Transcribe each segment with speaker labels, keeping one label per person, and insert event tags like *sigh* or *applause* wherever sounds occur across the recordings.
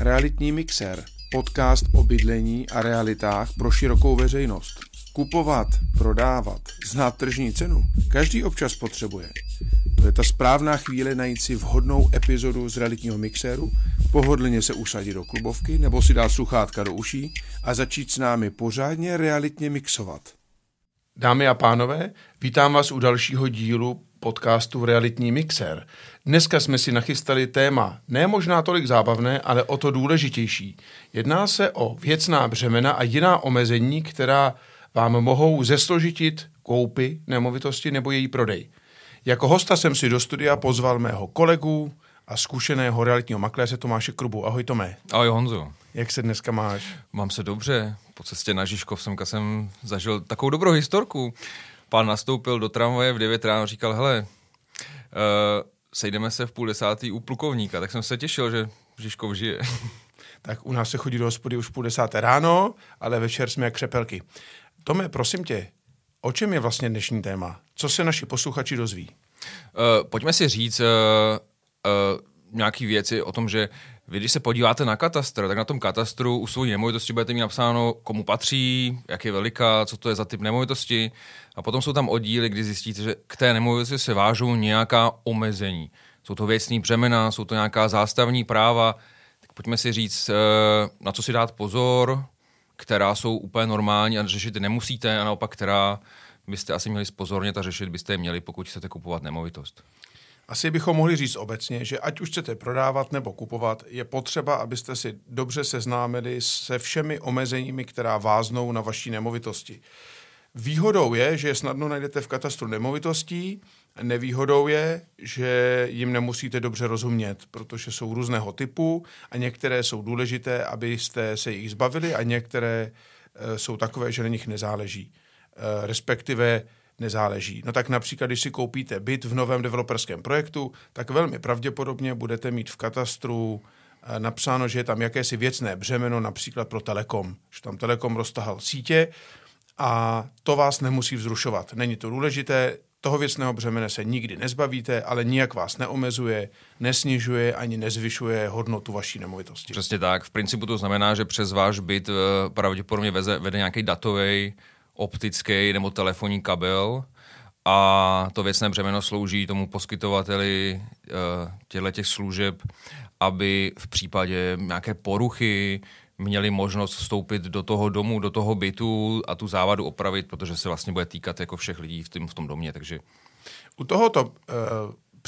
Speaker 1: Realitní mixer, podcast o bydlení a realitách pro širokou veřejnost. Kupovat, prodávat, znát tržní cenu, každý občas potřebuje. To je ta správná chvíle najít si vhodnou epizodu z realitního mixéru, pohodlně se usadit do klubovky nebo si dát sluchátka do uší a začít s námi pořádně realitně mixovat. Dámy a pánové, vítám vás u dalšího dílu podcastu Realitní mixer. Dneska jsme si nachystali téma ne možná tolik zábavné, ale o to důležitější. Jedná se o věcná břemena a jiná omezení, která vám mohou zesložitit koupy nemovitosti nebo její prodej. Jako hosta jsem si do studia pozval mého kolegu a zkušeného realitního makléře Tomáše Krubu. Ahoj Tomé.
Speaker 2: Ahoj Honzo.
Speaker 1: Jak se dneska máš?
Speaker 2: Mám se dobře. Po cestě na Žižkov semka jsem zažil takovou dobrou historku. Pán nastoupil do tramvaje v 9 ráno, říkal, hele, uh, sejdeme se v půl desátý u plukovníka, tak jsem se těšil, že Žižkov žije. *laughs*
Speaker 1: tak u nás se chodí do hospody už půl desáté ráno, ale večer jsme jak křepelky. Tome, prosím tě, o čem je vlastně dnešní téma? Co se naši posluchači dozví?
Speaker 2: Uh, pojďme si říct uh, uh, nějaké věci o tom, že vy, když se podíváte na katastr, tak na tom katastru u svojí nemovitosti budete mít napsáno, komu patří, jak je veliká, co to je za typ nemovitosti. A potom jsou tam oddíly, kdy zjistíte, že k té nemovitosti se vážou nějaká omezení. Jsou to věcní břemena, jsou to nějaká zástavní práva. Tak pojďme si říct, na co si dát pozor, která jsou úplně normální a řešit nemusíte, a naopak, která byste asi měli spozornět a řešit byste je měli, pokud chcete kupovat nemovitost.
Speaker 1: Asi bychom mohli říct obecně, že ať už chcete prodávat nebo kupovat, je potřeba, abyste si dobře seznámili se všemi omezeními, která váznou na vaší nemovitosti. Výhodou je, že je snadno najdete v katastru nemovitostí, nevýhodou je, že jim nemusíte dobře rozumět, protože jsou různého typu a některé jsou důležité, abyste se jich zbavili a některé e, jsou takové, že na nich nezáleží. E, respektive nezáleží. No tak například, když si koupíte byt v novém developerském projektu, tak velmi pravděpodobně budete mít v katastru eh, napsáno, že je tam jakési věcné břemeno, například pro Telekom, že tam Telekom roztahal sítě a to vás nemusí vzrušovat. Není to důležité, toho věcného břemene se nikdy nezbavíte, ale nijak vás neomezuje, nesnižuje ani nezvyšuje hodnotu vaší nemovitosti.
Speaker 2: Přesně tak. V principu to znamená, že přes váš byt eh, pravděpodobně veze, vede nějaký datový optický nebo telefonní kabel a to věcné břemeno slouží tomu poskytovateli uh, těchto těch služeb, aby v případě nějaké poruchy měli možnost vstoupit do toho domu, do toho bytu a tu závadu opravit, protože se vlastně bude týkat jako všech lidí v, tom, v tom domě. Takže...
Speaker 1: U tohoto uh,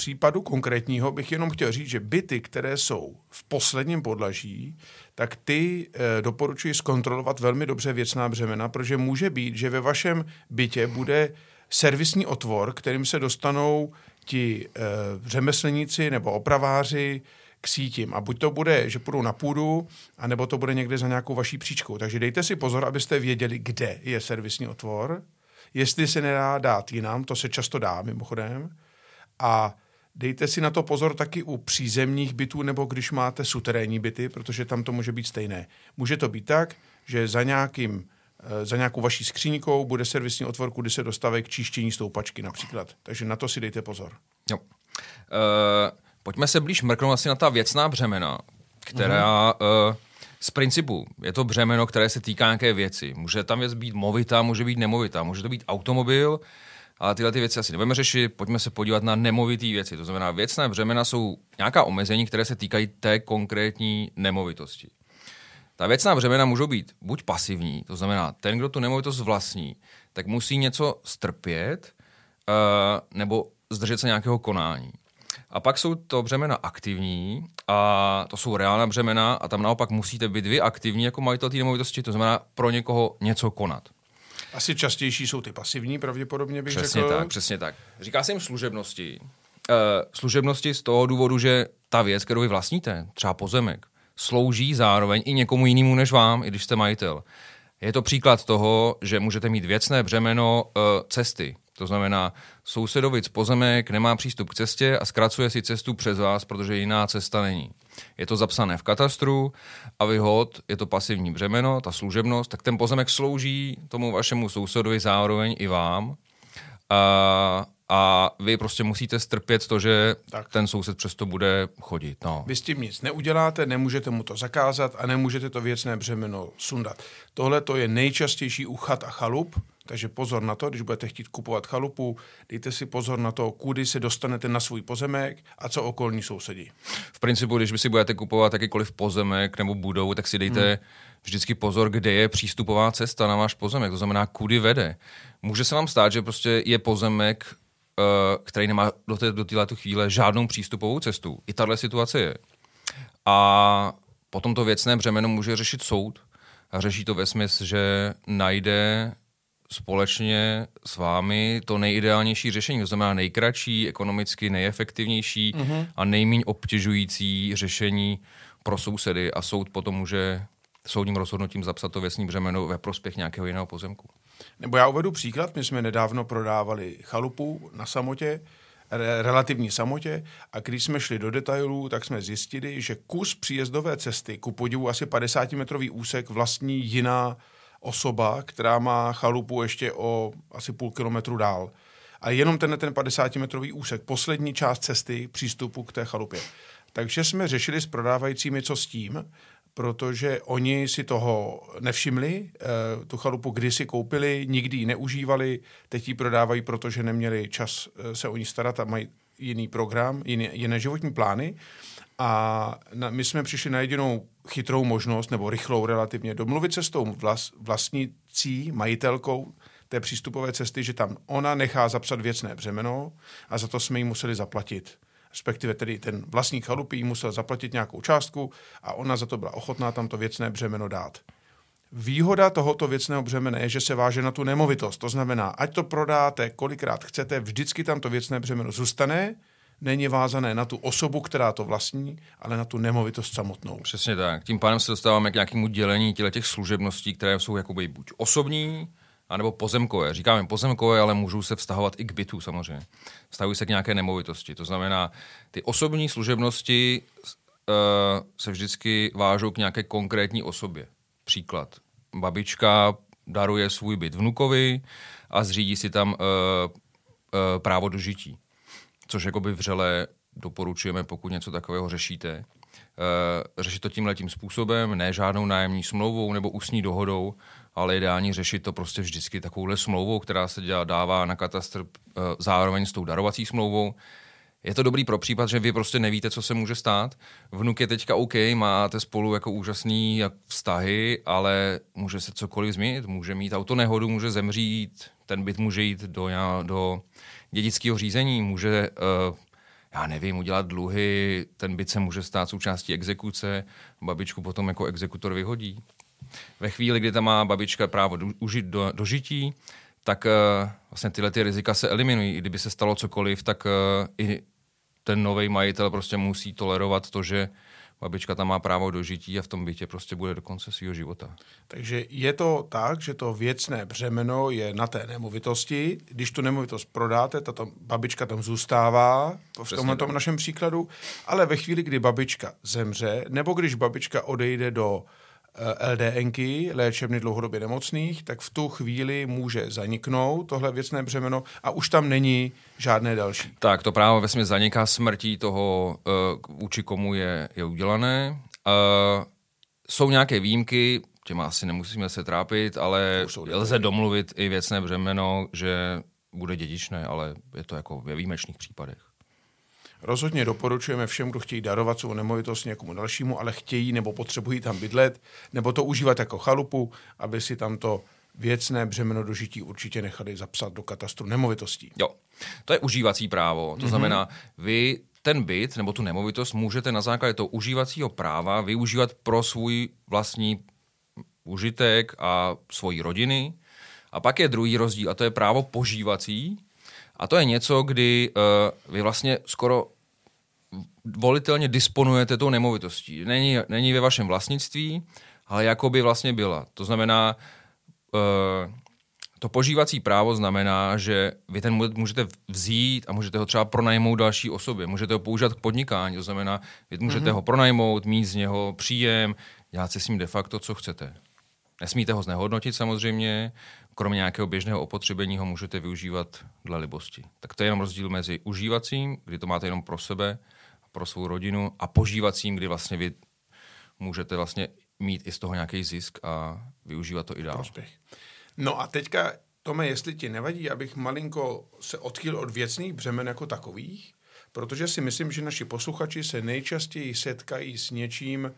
Speaker 1: případu konkrétního bych jenom chtěl říct, že byty, které jsou v posledním podlaží, tak ty e, doporučuji zkontrolovat velmi dobře věcná břemena, protože může být, že ve vašem bytě bude servisní otvor, kterým se dostanou ti e, řemeslníci nebo opraváři k sítím. A buď to bude, že půjdou na půdu, anebo to bude někde za nějakou vaší příčkou. Takže dejte si pozor, abyste věděli, kde je servisní otvor. Jestli se nedá dát jinam, to se často dá mimochodem. A Dejte si na to pozor taky u přízemních bytů nebo když máte suterénní byty, protože tam to může být stejné. Může to být tak, že za nějakým eh, za nějakou vaší skříňkou bude servisní otvor, kdy se dostávají k čištění stoupačky například. Takže na to si dejte pozor.
Speaker 2: Jo. Uh, pojďme se blíž mrknout asi na ta věcná břemena, která uh-huh. uh, z principu je to břemeno, které se týká nějaké věci. Může tam věc být movitá, může být nemovitá, může to být automobil, ale tyhle ty věci asi nebudeme řešit, pojďme se podívat na nemovité věci. To znamená, věcné břemena jsou nějaká omezení, které se týkají té konkrétní nemovitosti. Ta věcná břemena můžou být buď pasivní, to znamená, ten, kdo tu nemovitost vlastní, tak musí něco strpět uh, nebo zdržet se nějakého konání. A pak jsou to břemena aktivní a to jsou reálná břemena a tam naopak musíte být vy aktivní jako majitel té nemovitosti, to znamená pro někoho něco konat.
Speaker 1: Asi častější jsou ty pasivní, pravděpodobně bych
Speaker 2: přesně
Speaker 1: řekl.
Speaker 2: tak, přesně tak. Říká se jim služebnosti. Uh, služebnosti z toho důvodu, že ta věc, kterou vy vlastníte, třeba pozemek, slouží zároveň i někomu jinému než vám, i když jste majitel. Je to příklad toho, že můžete mít věcné břemeno uh, cesty. To znamená, sousedovic pozemek nemá přístup k cestě a zkracuje si cestu přes vás, protože jiná cesta není. Je to zapsané v katastru a vyhod, je to pasivní břemeno, ta služebnost, tak ten pozemek slouží tomu vašemu sousedovi zároveň i vám. A, a vy prostě musíte strpět to, že
Speaker 1: Tak.
Speaker 2: ten soused přesto bude chodit. No.
Speaker 1: Vy s tím nic neuděláte, nemůžete mu to zakázat a nemůžete to věcné břemeno sundat. Tohle to je nejčastější u chat a chalup, takže pozor na to, když budete chtít kupovat chalupu, dejte si pozor na to, kudy se dostanete na svůj pozemek a co okolní sousedí.
Speaker 2: V principu, když vy si budete kupovat jakýkoliv pozemek nebo budovu, tak si dejte hmm. vždycky pozor, kde je přístupová cesta na váš pozemek, to znamená, kudy vede. Může se vám stát, že prostě je pozemek, eh, který nemá do, té, do této chvíle žádnou přístupovou cestu. I tahle situace je. A potom to věcné břemeno může řešit soud a řeší to ve smysl, že najde společně s vámi to nejideálnější řešení, to znamená nejkratší, ekonomicky nejefektivnější mm-hmm. a nejméně obtěžující řešení pro sousedy a soud potom může soudním rozhodnutím zapsat to věcní břemeno ve prospěch nějakého jiného pozemku.
Speaker 1: Nebo já uvedu příklad, my jsme nedávno prodávali chalupu na samotě, re- relativní samotě a když jsme šli do detailů, tak jsme zjistili, že kus příjezdové cesty, ku podivu asi 50-metrový úsek, vlastní jiná osoba, která má chalupu ještě o asi půl kilometru dál. A jenom tenhle ten 50-metrový úsek, poslední část cesty přístupu k té chalupě. Takže jsme řešili s prodávajícími, co s tím, protože oni si toho nevšimli, eh, tu chalupu kdysi koupili, nikdy ji neužívali, teď ji prodávají, protože neměli čas eh, se o ní starat a mají jiný program, jiné, jiné životní plány. A na, my jsme přišli na jedinou chytrou možnost, nebo rychlou relativně, domluvit se s tou vlas, vlastnicí, majitelkou té přístupové cesty, že tam ona nechá zapsat věcné břemeno a za to jsme jí museli zaplatit respektive tedy ten vlastník chalupy jí musel zaplatit nějakou částku a ona za to byla ochotná tam to věcné břemeno dát. Výhoda tohoto věcného břemene je, že se váže na tu nemovitost. To znamená, ať to prodáte kolikrát chcete, vždycky tam to věcné břemeno zůstane, není vázané na tu osobu, která to vlastní, ale na tu nemovitost samotnou.
Speaker 2: Přesně tak. Tím pádem se dostáváme k nějakému dělení těch služebností, které jsou jakoby buď osobní, anebo pozemkové. Říkáme pozemkové, ale můžou se vztahovat i k bytu samozřejmě. Vztahují se k nějaké nemovitosti. To znamená, ty osobní služebnosti uh, se vždycky vážou k nějaké konkrétní osobě. Příklad. Babička daruje svůj byt vnukovi a zřídí si tam uh, uh, právo do žití. Což jakoby vřele doporučujeme, pokud něco takového řešíte. Uh, řešit to tímhle tím způsobem, ne žádnou nájemní smlouvou nebo ústní dohodou, ale ideální řešit to prostě vždycky takovouhle smlouvou, která se dělá, dává na katastr uh, zároveň s tou darovací smlouvou. Je to dobrý pro případ, že vy prostě nevíte, co se může stát. Vnuk je teďka OK, máte spolu jako úžasný jak vztahy, ale může se cokoliv změnit. Může mít auto nehodu, může zemřít, ten byt může jít do, do dědického řízení, může uh, já nevím, udělat dluhy, ten byt se může stát součástí exekuce, babičku potom jako exekutor vyhodí. Ve chvíli, kdy tam má babička právo do, užít do, do žití, tak uh, vlastně tyhle ty rizika se eliminují. I kdyby se stalo cokoliv, tak uh, i ten nový majitel prostě musí tolerovat to, že babička tam má právo do žití a v tom bytě prostě bude do konce svého života.
Speaker 1: Takže je to tak, že to věcné břemeno je na té nemovitosti. Když tu nemovitost prodáte, tato babička tam zůstává, v tomhle tom našem příkladu, ale ve chvíli, kdy babička zemře, nebo když babička odejde do LDNky, léčebny dlouhodobě nemocných, tak v tu chvíli může zaniknout tohle věcné břemeno a už tam není žádné další.
Speaker 2: Tak, to právo vesmě zaniká smrtí toho, uh, vůči komu je, je udělané. Uh, jsou nějaké výjimky, těma asi nemusíme se trápit, ale lze domluvit i věcné břemeno, že bude dědičné, ale je to jako ve výjimečných případech.
Speaker 1: Rozhodně doporučujeme všem, kdo chtějí darovat svou nemovitost někomu dalšímu, ale chtějí nebo potřebují tam bydlet, nebo to užívat jako chalupu, aby si tam to věcné břemeno dožití určitě nechali zapsat do katastru nemovitostí.
Speaker 2: Jo, to je užívací právo. To mm-hmm. znamená, vy ten byt nebo tu nemovitost můžete na základě toho užívacího práva využívat pro svůj vlastní užitek a svoji rodiny. A pak je druhý rozdíl, a to je právo požívací, a to je něco, kdy uh, vy vlastně skoro volitelně disponujete tou nemovitostí. Není, není ve vašem vlastnictví, ale jako by vlastně byla. To znamená, uh, to požívací právo znamená, že vy ten můžete vzít a můžete ho třeba pronajmout další osobě. Můžete ho používat k podnikání, to znamená, vy můžete mm-hmm. ho pronajmout, mít z něho příjem, dělat si s ním de facto, co chcete. Nesmíte ho znehodnotit samozřejmě, kromě nějakého běžného opotřebení ho můžete využívat dle libosti. Tak to je jenom rozdíl mezi užívacím, kdy to máte jenom pro sebe, pro svou rodinu, a požívacím, kdy vlastně vy můžete vlastně mít i z toho nějaký zisk a využívat to i dál.
Speaker 1: Prospěch. No a teďka, Tome, jestli ti nevadí, abych malinko se odchýl od věcných břemen jako takových, protože si myslím, že naši posluchači se nejčastěji setkají s něčím,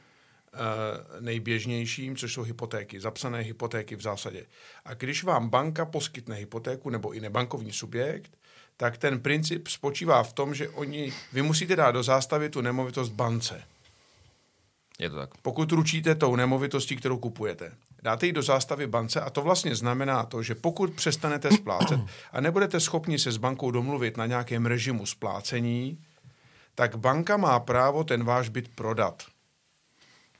Speaker 1: nejběžnějším, což jsou hypotéky, zapsané hypotéky v zásadě. A když vám banka poskytne hypotéku nebo i nebankovní subjekt, tak ten princip spočívá v tom, že oni, vy musíte dát do zástavy tu nemovitost bance.
Speaker 2: Je to tak.
Speaker 1: Pokud ručíte tou nemovitostí, kterou kupujete. Dáte ji do zástavy bance a to vlastně znamená to, že pokud přestanete splácet a nebudete schopni se s bankou domluvit na nějakém režimu splácení, tak banka má právo ten váš byt prodat.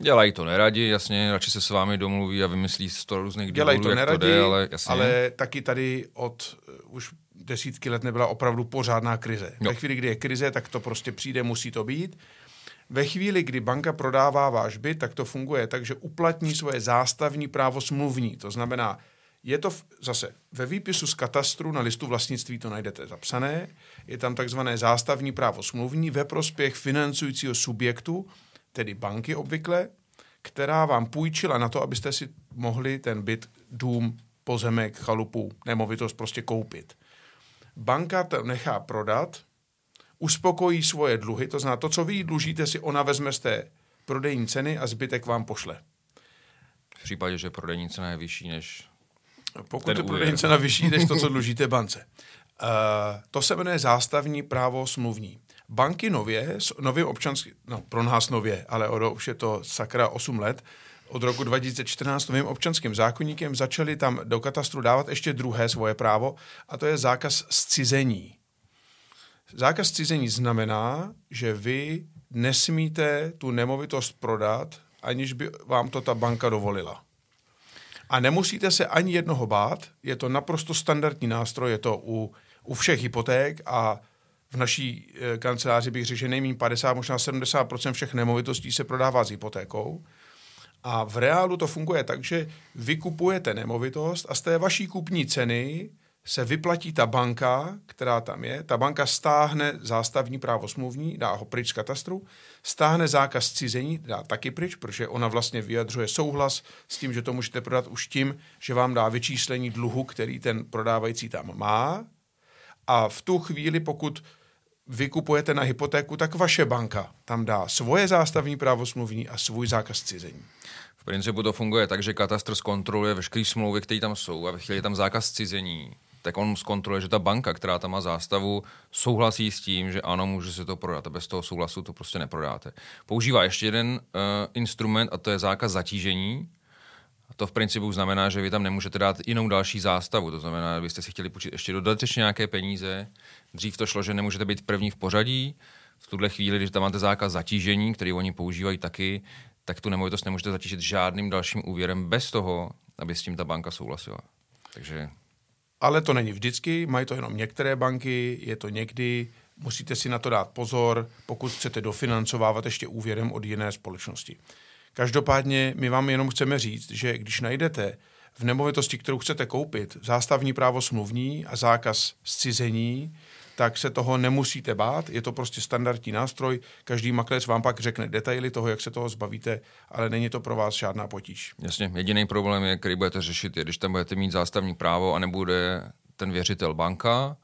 Speaker 2: Dělají to neradi, jasně, radši se s vámi domluví a vymyslí sto různých
Speaker 1: Dělají to neradi, to jde, ale, jasně. ale taky tady od uh, už desítky let nebyla opravdu pořádná krize. Jo. Ve chvíli, kdy je krize, tak to prostě přijde, musí to být. Ve chvíli, kdy banka prodává váš byt, tak to funguje tak, že uplatní svoje zástavní právo smluvní. To znamená, je to v, zase ve výpisu z katastru na listu vlastnictví to najdete zapsané. Je tam takzvané zástavní právo smluvní ve prospěch financujícího subjektu, tedy banky obvykle, která vám půjčila na to, abyste si mohli ten byt, dům, pozemek, chalupu, nemovitost prostě koupit. Banka to nechá prodat, uspokojí svoje dluhy, to znamená to, co vy dlužíte, si ona vezme z té prodejní ceny a zbytek vám pošle.
Speaker 2: V případě, že prodejní cena je vyšší než
Speaker 1: Pokud je prodejní cena vyšší než to, co dlužíte bance. Uh, to se jmenuje zástavní právo smluvní. Banky nově, s novým občanským, no pro nás nově, ale od, už je to sakra 8 let, od roku 2014 novým občanským zákonníkem začali tam do katastru dávat ještě druhé svoje právo a to je zákaz zcizení. Zákaz zcizení znamená, že vy nesmíte tu nemovitost prodat, aniž by vám to ta banka dovolila. A nemusíte se ani jednoho bát, je to naprosto standardní nástroj, je to u, u všech hypoték a v naší e, kanceláři bych řekl, že nejméně 50, možná 70 všech nemovitostí se prodává s hypotékou. A v reálu to funguje tak, že vy kupujete nemovitost a z té vaší kupní ceny se vyplatí ta banka, která tam je. Ta banka stáhne zástavní právo smluvní, dá ho pryč z katastru, stáhne zákaz cizení, dá taky pryč, protože ona vlastně vyjadřuje souhlas s tím, že to můžete prodat už tím, že vám dá vyčíslení dluhu, který ten prodávající tam má. A v tu chvíli, pokud vy kupujete na hypotéku, tak vaše banka tam dá svoje zástavní právo smluvní a svůj zákaz cizení.
Speaker 2: V principu to funguje tak, že katastr zkontroluje veškeré smlouvy, které tam jsou a ve chvíli tam zákaz cizení, tak on zkontroluje, že ta banka, která tam má zástavu, souhlasí s tím, že ano, může se to prodat a bez toho souhlasu to prostě neprodáte. Používá ještě jeden uh, instrument a to je zákaz zatížení, to v principu znamená, že vy tam nemůžete dát jinou další zástavu. To znamená, že byste si chtěli půjčit ještě dodatečně nějaké peníze. Dřív to šlo, že nemůžete být první v pořadí. V tuhle chvíli, když tam máte zákaz zatížení, který oni používají taky, tak tu nemovitost nemůžete zatížit žádným dalším úvěrem bez toho, aby s tím ta banka souhlasila. Takže...
Speaker 1: Ale to není vždycky, mají to jenom některé banky, je to někdy, musíte si na to dát pozor, pokud chcete dofinancovávat ještě úvěrem od jiné společnosti. Každopádně my vám jenom chceme říct, že když najdete v nemovitosti, kterou chcete koupit, zástavní právo smluvní a zákaz zcizení, tak se toho nemusíte bát, je to prostě standardní nástroj, každý makléř vám pak řekne detaily toho, jak se toho zbavíte, ale není to pro vás žádná potíž.
Speaker 2: Jasně, jediný problém je, který budete řešit, je, když tam budete mít zástavní právo a nebude ten věřitel banka,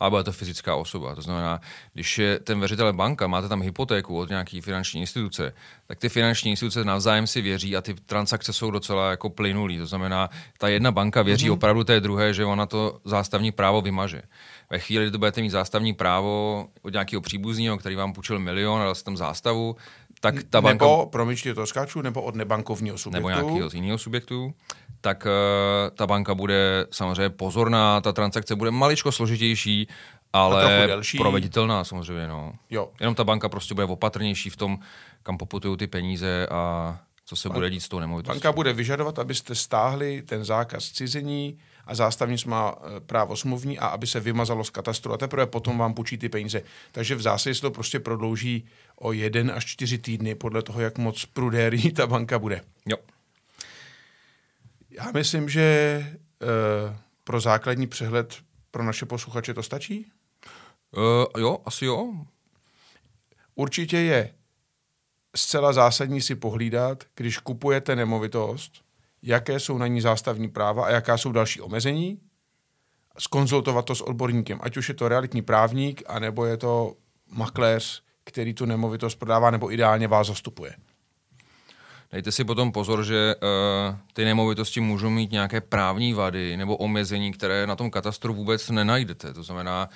Speaker 2: a bude to fyzická osoba. To znamená, když je ten věřitel banka, máte tam hypotéku od nějaké finanční instituce, tak ty finanční instituce navzájem si věří a ty transakce jsou docela jako plynulý. To znamená, ta jedna banka věří mm-hmm. opravdu té druhé, že ona to zástavní právo vymaže. Ve chvíli, kdy to budete mít zástavní právo od nějakého příbuzního, který vám půjčil milion a dal tam zástavu, tak ta banka...
Speaker 1: Nebo, promiňte to skáču, nebo od nebankovního subjektu.
Speaker 2: Nebo nějakého z jiného subjektu tak uh, ta banka bude samozřejmě pozorná, ta transakce bude maličko složitější, ale proveditelná samozřejmě. No.
Speaker 1: Jo.
Speaker 2: Jenom ta banka prostě bude opatrnější v tom, kam poputují ty peníze a co se Bank, bude dít s tou nemovitostí.
Speaker 1: Banka bude vyžadovat, abyste stáhli ten zákaz cizení a zástavnic má eh, právo smluvní a aby se vymazalo z katastru a teprve potom vám půjčí ty peníze. Takže v zásadě se to prostě prodlouží o jeden až čtyři týdny podle toho, jak moc prudérní ta banka bude.
Speaker 2: Jo.
Speaker 1: Já myslím, že uh, pro základní přehled pro naše posluchače to stačí?
Speaker 2: Uh, jo, asi jo.
Speaker 1: Určitě je zcela zásadní si pohlídat, když kupujete nemovitost, jaké jsou na ní zástavní práva a jaká jsou další omezení, skonzultovat to s odborníkem, ať už je to realitní právník, anebo je to makléř, který tu nemovitost prodává, nebo ideálně vás zastupuje.
Speaker 2: Dejte si potom pozor, že uh, ty nemovitosti můžou mít nějaké právní vady nebo omezení, které na tom katastru vůbec nenajdete. To znamená,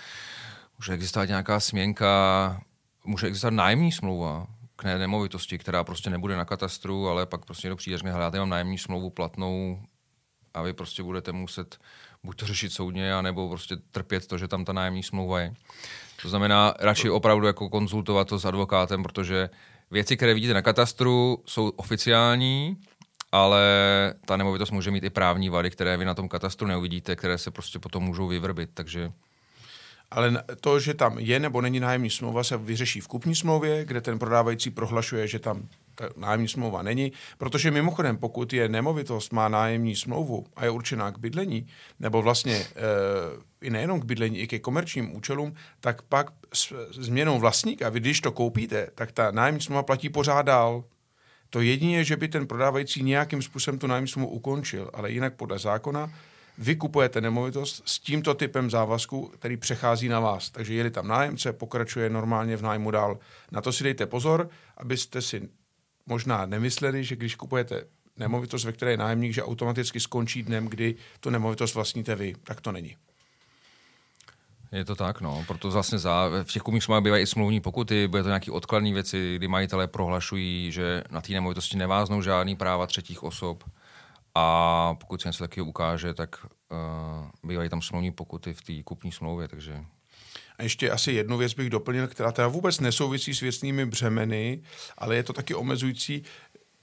Speaker 2: může existovat nějaká směnka, může existovat nájemní smlouva k nemovitosti, která prostě nebude na katastru, ale pak prostě někdo přijde, že hledáte, mám nájemní smlouvu platnou a vy prostě budete muset buď to řešit soudně, anebo prostě trpět to, že tam ta nájemní smlouva je. To znamená radši opravdu jako konzultovat to s advokátem, protože věci, které vidíte na katastru, jsou oficiální, ale ta nemovitost může mít i právní vady, které vy na tom katastru neuvidíte, které se prostě potom můžou vyvrbit, takže
Speaker 1: ale to, že tam je nebo není nájemní smlouva, se vyřeší v kupní smlouvě, kde ten prodávající prohlašuje, že tam ta nájemní smlouva není. Protože mimochodem, pokud je nemovitost, má nájemní smlouvu a je určená k bydlení, nebo vlastně e, i nejenom k bydlení, i ke komerčním účelům, tak pak s změnou vlastníka, vy když to koupíte, tak ta nájemní smlouva platí pořád dál. To jedině, že by ten prodávající nějakým způsobem tu nájemní smlouvu ukončil, ale jinak podle zákona vy kupujete nemovitost s tímto typem závazku, který přechází na vás. Takže jeli tam nájemce, pokračuje normálně v nájmu dál. Na to si dejte pozor, abyste si možná nemysleli, že když kupujete nemovitost, ve které je nájemník, že automaticky skončí dnem, kdy tu nemovitost vlastníte vy. Tak to není.
Speaker 2: Je to tak, no. Proto vlastně za, v těch kumích smlouvách bývají i smluvní pokuty, bude to nějaké odkladné věci, kdy majitelé prohlašují, že na té nemovitosti neváznou žádný práva třetích osob. A pokud se něco taky ukáže, tak uh, bývají tam smluvní pokuty v té kupní smlouvě, takže...
Speaker 1: A ještě asi jednu věc bych doplnil, která teda vůbec nesouvisí s věcnými břemeny, ale je to taky omezující.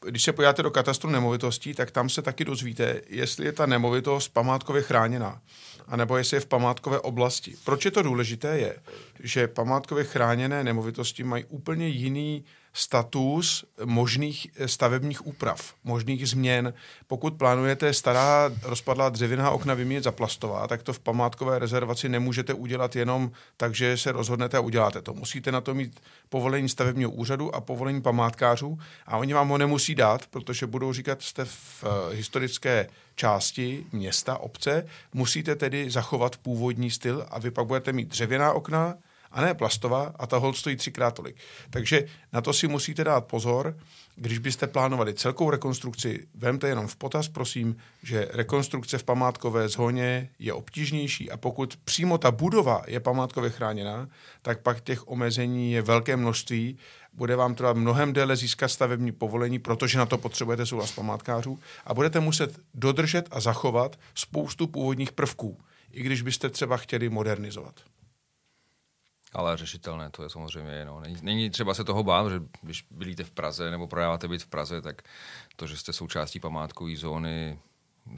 Speaker 1: Když se podíváte do katastru nemovitostí, tak tam se taky dozvíte, jestli je ta nemovitost památkově chráněná, anebo jestli je v památkové oblasti. Proč je to důležité je, že památkově chráněné nemovitosti mají úplně jiný status možných stavebních úprav, možných změn. Pokud plánujete stará rozpadlá dřevěná okna vyměnit za plastová, tak to v památkové rezervaci nemůžete udělat jenom tak, že se rozhodnete a uděláte to. Musíte na to mít povolení stavebního úřadu a povolení památkářů a oni vám ho nemusí dát, protože budou říkat, jste v uh, historické části města, obce, musíte tedy zachovat původní styl a vy pak budete mít dřevěná okna, a ne plastová a ta hold stojí třikrát tolik. Takže na to si musíte dát pozor, když byste plánovali celkou rekonstrukci, vemte jenom v potaz, prosím, že rekonstrukce v památkové zóně je obtížnější a pokud přímo ta budova je památkově chráněná, tak pak těch omezení je velké množství, bude vám trvat mnohem déle získat stavební povolení, protože na to potřebujete souhlas památkářů a budete muset dodržet a zachovat spoustu původních prvků, i když byste třeba chtěli modernizovat.
Speaker 2: Ale řešitelné to je samozřejmě. No. Není, není třeba se toho bát, že když bydlíte v Praze nebo prodáváte byt v Praze, tak to, že jste součástí památkové zóny...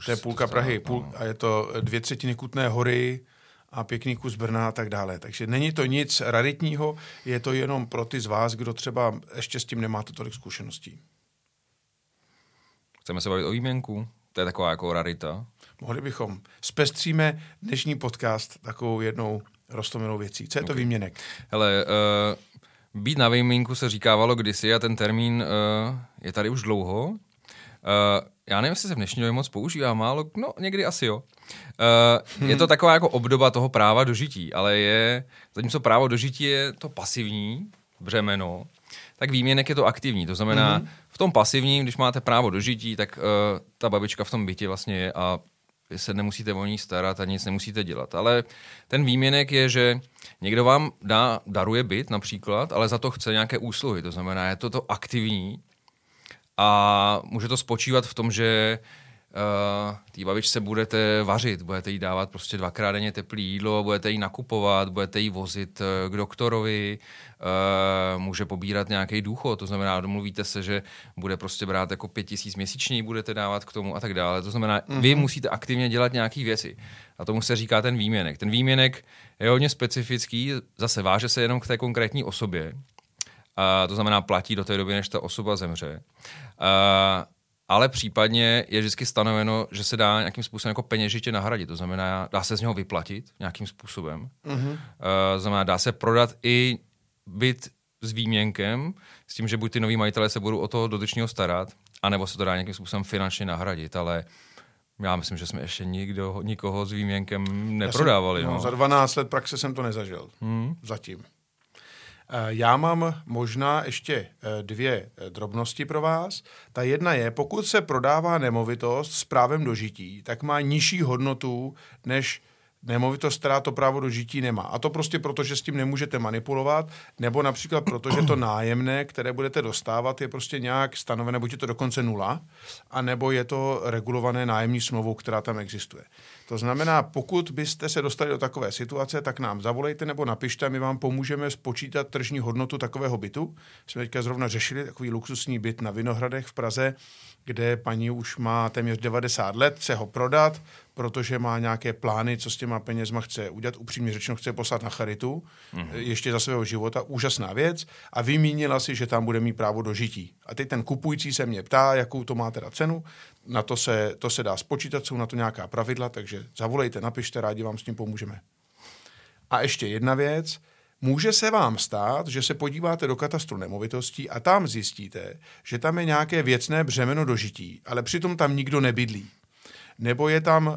Speaker 1: To je půlka to Prahy půl, no. a je to dvě třetiny Kutné hory a pěkný kus Brna a tak dále. Takže není to nic raritního, je to jenom pro ty z vás, kdo třeba ještě s tím nemáte tolik zkušeností.
Speaker 2: Chceme se bavit o výměnku? To je taková jako rarita.
Speaker 1: Mohli bychom. Zpestříme dnešní podcast takovou jednou rostomilou věcí. Co je to okay. výměnek?
Speaker 2: Hele, uh, být na výměnku se říkávalo kdysi a ten termín uh, je tady už dlouho. Uh, já nevím, jestli se v dnešní době moc používá, málo, no někdy asi jo. Uh, je to taková jako obdoba toho práva dožití, ale je, zatímco právo dožití je to pasivní břemeno, tak výměnek je to aktivní. To znamená, mm-hmm. v tom pasivním, když máte právo dožití, tak uh, ta babička v tom bytě vlastně je a vy se nemusíte o ní starat a nic nemusíte dělat. Ale ten výměnek je, že někdo vám dá, daruje byt například, ale za to chce nějaké úsluhy. To znamená, je to to aktivní a může to spočívat v tom, že uh, té babičce budete vařit, budete jí dávat prostě dvakrát denně teplé jídlo, budete jí nakupovat, budete jí vozit uh, k doktorovi, uh, může pobírat nějaký důchod, to znamená, domluvíte se, že bude prostě brát jako pět tisíc měsíčně, budete dávat k tomu a tak dále. To znamená, mm-hmm. vy mhm. musíte aktivně dělat nějaké věci. A tomu se říká ten výměnek. Ten výměnek je hodně specifický, zase váže se jenom k té konkrétní osobě, a to znamená platí do té doby, než ta osoba zemře. A ale případně je vždycky stanoveno, že se dá nějakým způsobem jako peněžitě nahradit. To znamená, dá se z něho vyplatit nějakým způsobem. Mm-hmm. Uh, znamená, dá se prodat i byt s výměnkem, s tím, že buď ty noví majitelé se budou o toho dotyčního starat, anebo se to dá nějakým způsobem finančně nahradit, ale já myslím, že jsme ještě nikdo, nikoho s výměnkem neprodávali.
Speaker 1: Jsem, no,
Speaker 2: no.
Speaker 1: Za 12 let praxe jsem to nezažil. Hmm. Zatím. Eh, já mám možná ještě eh, dvě eh, drobnosti pro vás. Ta jedna je, pokud se prodává nemovitost s právem dožití, tak má nižší hodnotu než nemovitost, která to právo dožití nemá. A to prostě proto, že s tím nemůžete manipulovat, nebo například proto, že to nájemné, které budete dostávat, je prostě nějak stanovené, buď je to dokonce nula, anebo je to regulované nájemní smlouvou, která tam existuje. To znamená, pokud byste se dostali do takové situace, tak nám zavolejte nebo napište, my vám pomůžeme spočítat tržní hodnotu takového bytu. Jsme teďka zrovna řešili takový luxusní byt na Vinohradech v Praze, kde paní už má téměř 90 let, chce ho prodat, protože má nějaké plány, co s těma penězma chce udělat. Upřímně řečeno, chce poslat na charitu mm-hmm. ještě za svého života. Úžasná věc. A vymínila si, že tam bude mít právo do žití. A teď ten kupující se mě ptá, jakou to má teda cenu. Na to se, to se dá spočítat, jsou na to nějaká pravidla, takže zavolejte, napište, rádi vám s tím pomůžeme. A ještě jedna věc. Může se vám stát, že se podíváte do katastru nemovitostí a tam zjistíte, že tam je nějaké věcné břemeno dožití, ale přitom tam nikdo nebydlí nebo je tam uh,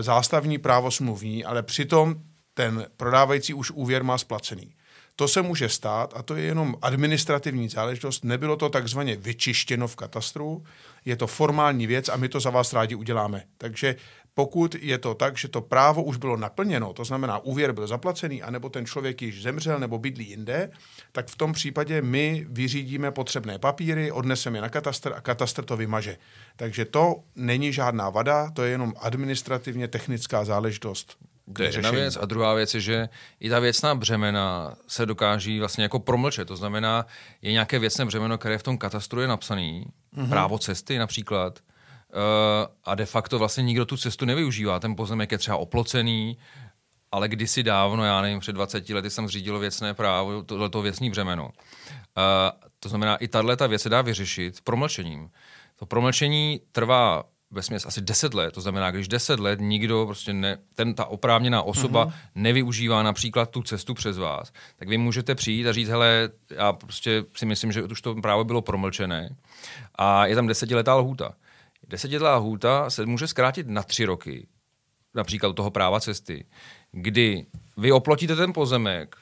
Speaker 1: zástavní právo smluvní, ale přitom ten prodávající už úvěr má splacený. To se může stát a to je jenom administrativní záležitost. Nebylo to takzvaně vyčištěno v katastru, je to formální věc a my to za vás rádi uděláme. Takže pokud je to tak, že to právo už bylo naplněno, to znamená úvěr byl zaplacený, anebo ten člověk již zemřel nebo bydlí jinde, tak v tom případě my vyřídíme potřebné papíry, odneseme je na katastr a katastr to vymaže. Takže to není žádná vada, to je jenom administrativně technická záležitost.
Speaker 2: To je jedna věc. A druhá věc je, že i ta věcná břemena se dokáží vlastně jako promlčet. To znamená, je nějaké věcné břemeno, které v tom katastru je napsané, mm-hmm. právo cesty například, a de facto vlastně nikdo tu cestu nevyužívá. Ten pozemek je třeba oplocený, ale kdysi dávno, já nevím, před 20 lety jsem zřídil věcné právo, tohleto věcní břemeno. Uh, to znamená, i tahle ta věc se dá vyřešit promlčením. To promlčení trvá ve směs asi 10 let, to znamená, když 10 let nikdo, prostě ne, ten, ta oprávněná osoba mm-hmm. nevyužívá například tu cestu přes vás, tak vy můžete přijít a říct, hele, já prostě si myslím, že už to právo bylo promlčené a je tam desetiletá lhůta. Desetiletá hůta se může zkrátit na tři roky, například toho práva cesty, kdy vy oplotíte ten pozemek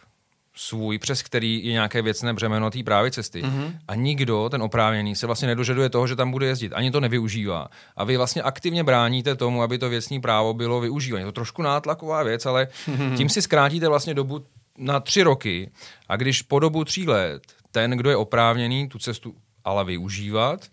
Speaker 2: svůj, přes který je nějaké věcné břemeno té právě cesty. Mm-hmm. A nikdo, ten oprávněný, se vlastně nedožaduje toho, že tam bude jezdit. Ani to nevyužívá. A vy vlastně aktivně bráníte tomu, aby to věcní právo bylo využívané. Je to trošku nátlaková věc, ale mm-hmm. tím si zkrátíte vlastně dobu na tři roky. A když po dobu tří let ten, kdo je oprávněný tu cestu ale využívat,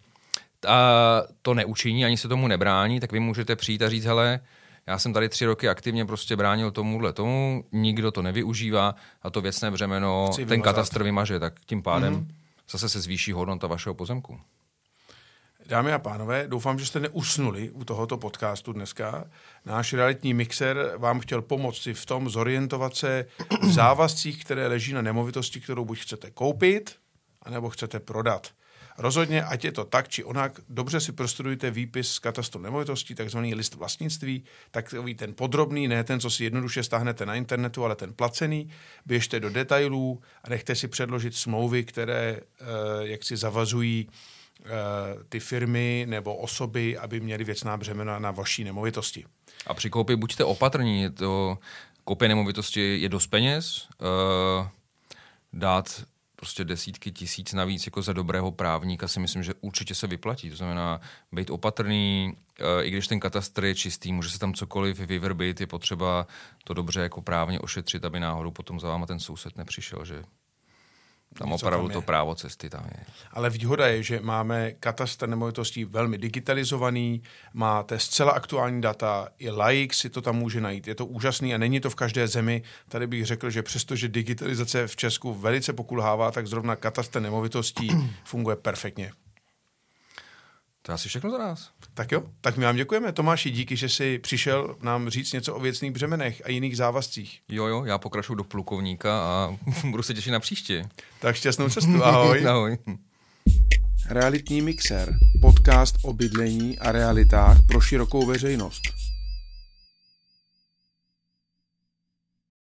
Speaker 2: a to neučiní, ani se tomu nebrání, tak vy můžete přijít a říct, hele, já jsem tady tři roky aktivně prostě bránil tomuhle tomu, nikdo to nevyužívá a to věcné břemeno Chci ten vymazat. katastr vymaže, tak tím pádem mm-hmm. zase se zvýší hodnota vašeho pozemku.
Speaker 1: Dámy a pánové, doufám, že jste neusnuli u tohoto podcastu dneska. Náš realitní mixer vám chtěl pomoci v tom zorientovat se v závazcích, které leží na nemovitosti, kterou buď chcete koupit, anebo chcete prodat. Rozhodně, ať je to tak či onak, dobře si prostudujte výpis z katastru nemovitostí, takzvaný list vlastnictví, takový ten podrobný, ne ten, co si jednoduše stáhnete na internetu, ale ten placený. Běžte do detailů a nechte si předložit smlouvy, které eh, jak si zavazují eh, ty firmy nebo osoby, aby měly věcná břemena na vaší nemovitosti.
Speaker 2: A při koupi buďte opatrní, to koupě nemovitosti je dost peněz, uh, dát prostě desítky tisíc navíc jako za dobrého právníka si myslím, že určitě se vyplatí. To znamená být opatrný, eh, i když ten katastr je čistý, může se tam cokoliv vyvrbit, je potřeba to dobře jako právně ošetřit, aby náhodou potom za váma ten soused nepřišel, že tam opravdu tam to právo cesty tam je.
Speaker 1: Ale výhoda je, že máme katastr nemovitostí velmi digitalizovaný, máte zcela aktuální data, i laik si to tam může najít. Je to úžasný a není to v každé zemi. Tady bych řekl, že přestože digitalizace v Česku velice pokulhává, tak zrovna katastr nemovitostí funguje perfektně.
Speaker 2: To je asi všechno za nás.
Speaker 1: Tak jo, tak my vám děkujeme. Tomáši, díky, že jsi přišel nám říct něco o věcných břemenech a jiných závazcích.
Speaker 2: Jo, jo, já pokračuju do plukovníka a *laughs* budu se těšit na příště.
Speaker 1: Tak šťastnou cestu, ahoj. *laughs*
Speaker 2: ahoj.
Speaker 1: Realitní mixer, podcast o bydlení a realitách pro širokou veřejnost.